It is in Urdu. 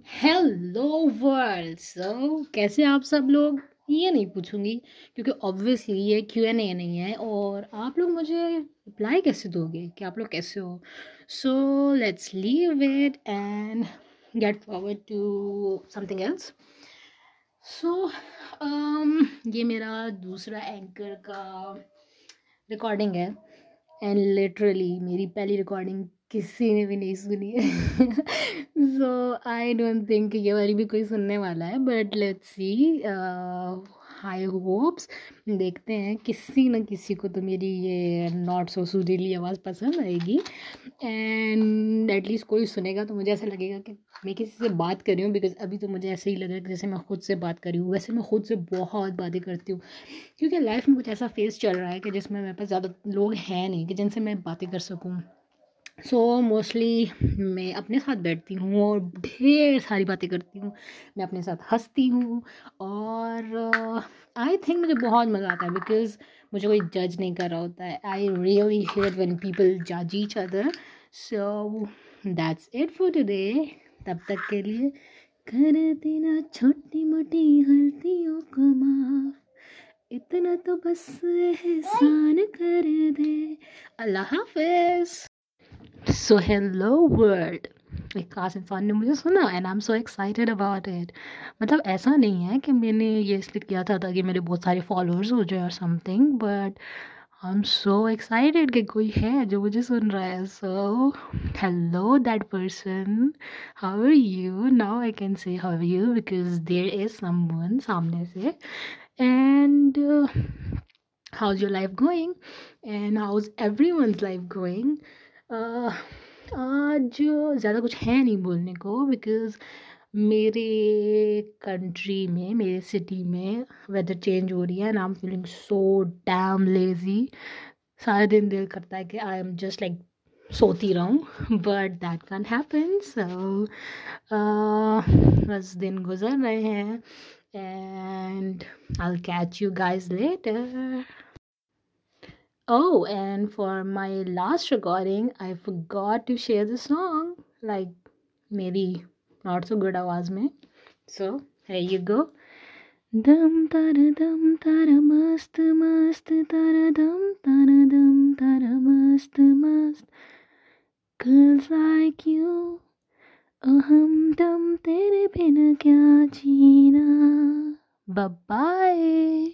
ہیلو ورلڈ سو کیسے آپ سب لوگ یہ نہیں پوچھوں گی کیونکہ آبویسلی یہ کیو این اے نہیں ہے اور آپ لوگ مجھے رپلائی کیسے دو گے کہ آپ لوگ کیسے ہو so let's leave it and get forward to something else so یہ میرا دوسرا اینکر کا ریکارڈنگ ہے اینڈ لٹرلی میری پہلی ریکارڈنگ کسی نے بھی نہیں سنی ہے سو آئی ڈونٹ تھنک کہ یہ والی بھی کوئی سننے والا ہے but let see high hopes دیکھتے ہیں کسی نہ کسی کو تو میری یہ ناٹ سو سریلی آواز پسند آئے گی اینڈ ایٹ لیسٹ کوئی سنے گا تو مجھے ایسا لگے گا کہ میں کسی سے بات کر رہی ہوں بیکاز ابھی تو مجھے ایسے ہی لگ رہا ہے کہ جیسے میں خود سے بات کر رہی ہوں ویسے میں خود سے بہت باتیں کرتی ہوں کیونکہ لائف میں کچھ ایسا فیس چل رہا ہے کہ جس میں میرے پاس زیادہ لوگ ہیں نہیں کہ جن سے میں باتیں کر سکوں سو موسٹلی میں اپنے ساتھ بیٹھتی ہوں اور ڈھیر ساری باتیں کرتی ہوں۔ میں اپنے ساتھ ہنستی ہوں اور آئی تھنک مجھے بہت مزہ آتا ہے بیکاز مجھے کوئی جج نہیں کر رہا ہوتا ہے۔ I really hate when people جج each other so that's it for today تب تک کے لیے کر دینا چھوٹی موٹی غلطیوں کو معاف۔ اتنا تو بس احسان کر دے۔ اللہ حافظ۔ سو ہیلو ورلڈ ایک خاص انسان نے مجھے سنا and I'm so excited about it مطلب ایسا نہیں ہے کہ میں نے یہ اس لیے کیا تھا تاکہ میرے بہت سارے فالوورز ہو جائے اور something but I'm so excited کہ کوئی ہے جو مجھے سن رہا ہے. So hello that person how are you now I can see how you because there is someone سامنے سے. And how is your life going and how is everyone's life going آج زیادہ کچھ ہے نہیں بولنے کو بیکاز میرے کنٹری میں، میرے سٹی میں ویدر چینج ہو رہی ہے and I'm feeling so damn lazy سارا دن دل کرتا ہے کہ آئی ایم جسٹ لائک سوتی رہوں but that can happen so بس دن گزر رہے ہیں and I catch you guys later oh and for my last recording I got to share the song like میری ناٹ سو گڈ آواز میں سو ہے یو گو دم تر دم تر مست مست تر دم تر دم تر مست مست آئکیو اہم دم تیرے پن کیا چینا ببائے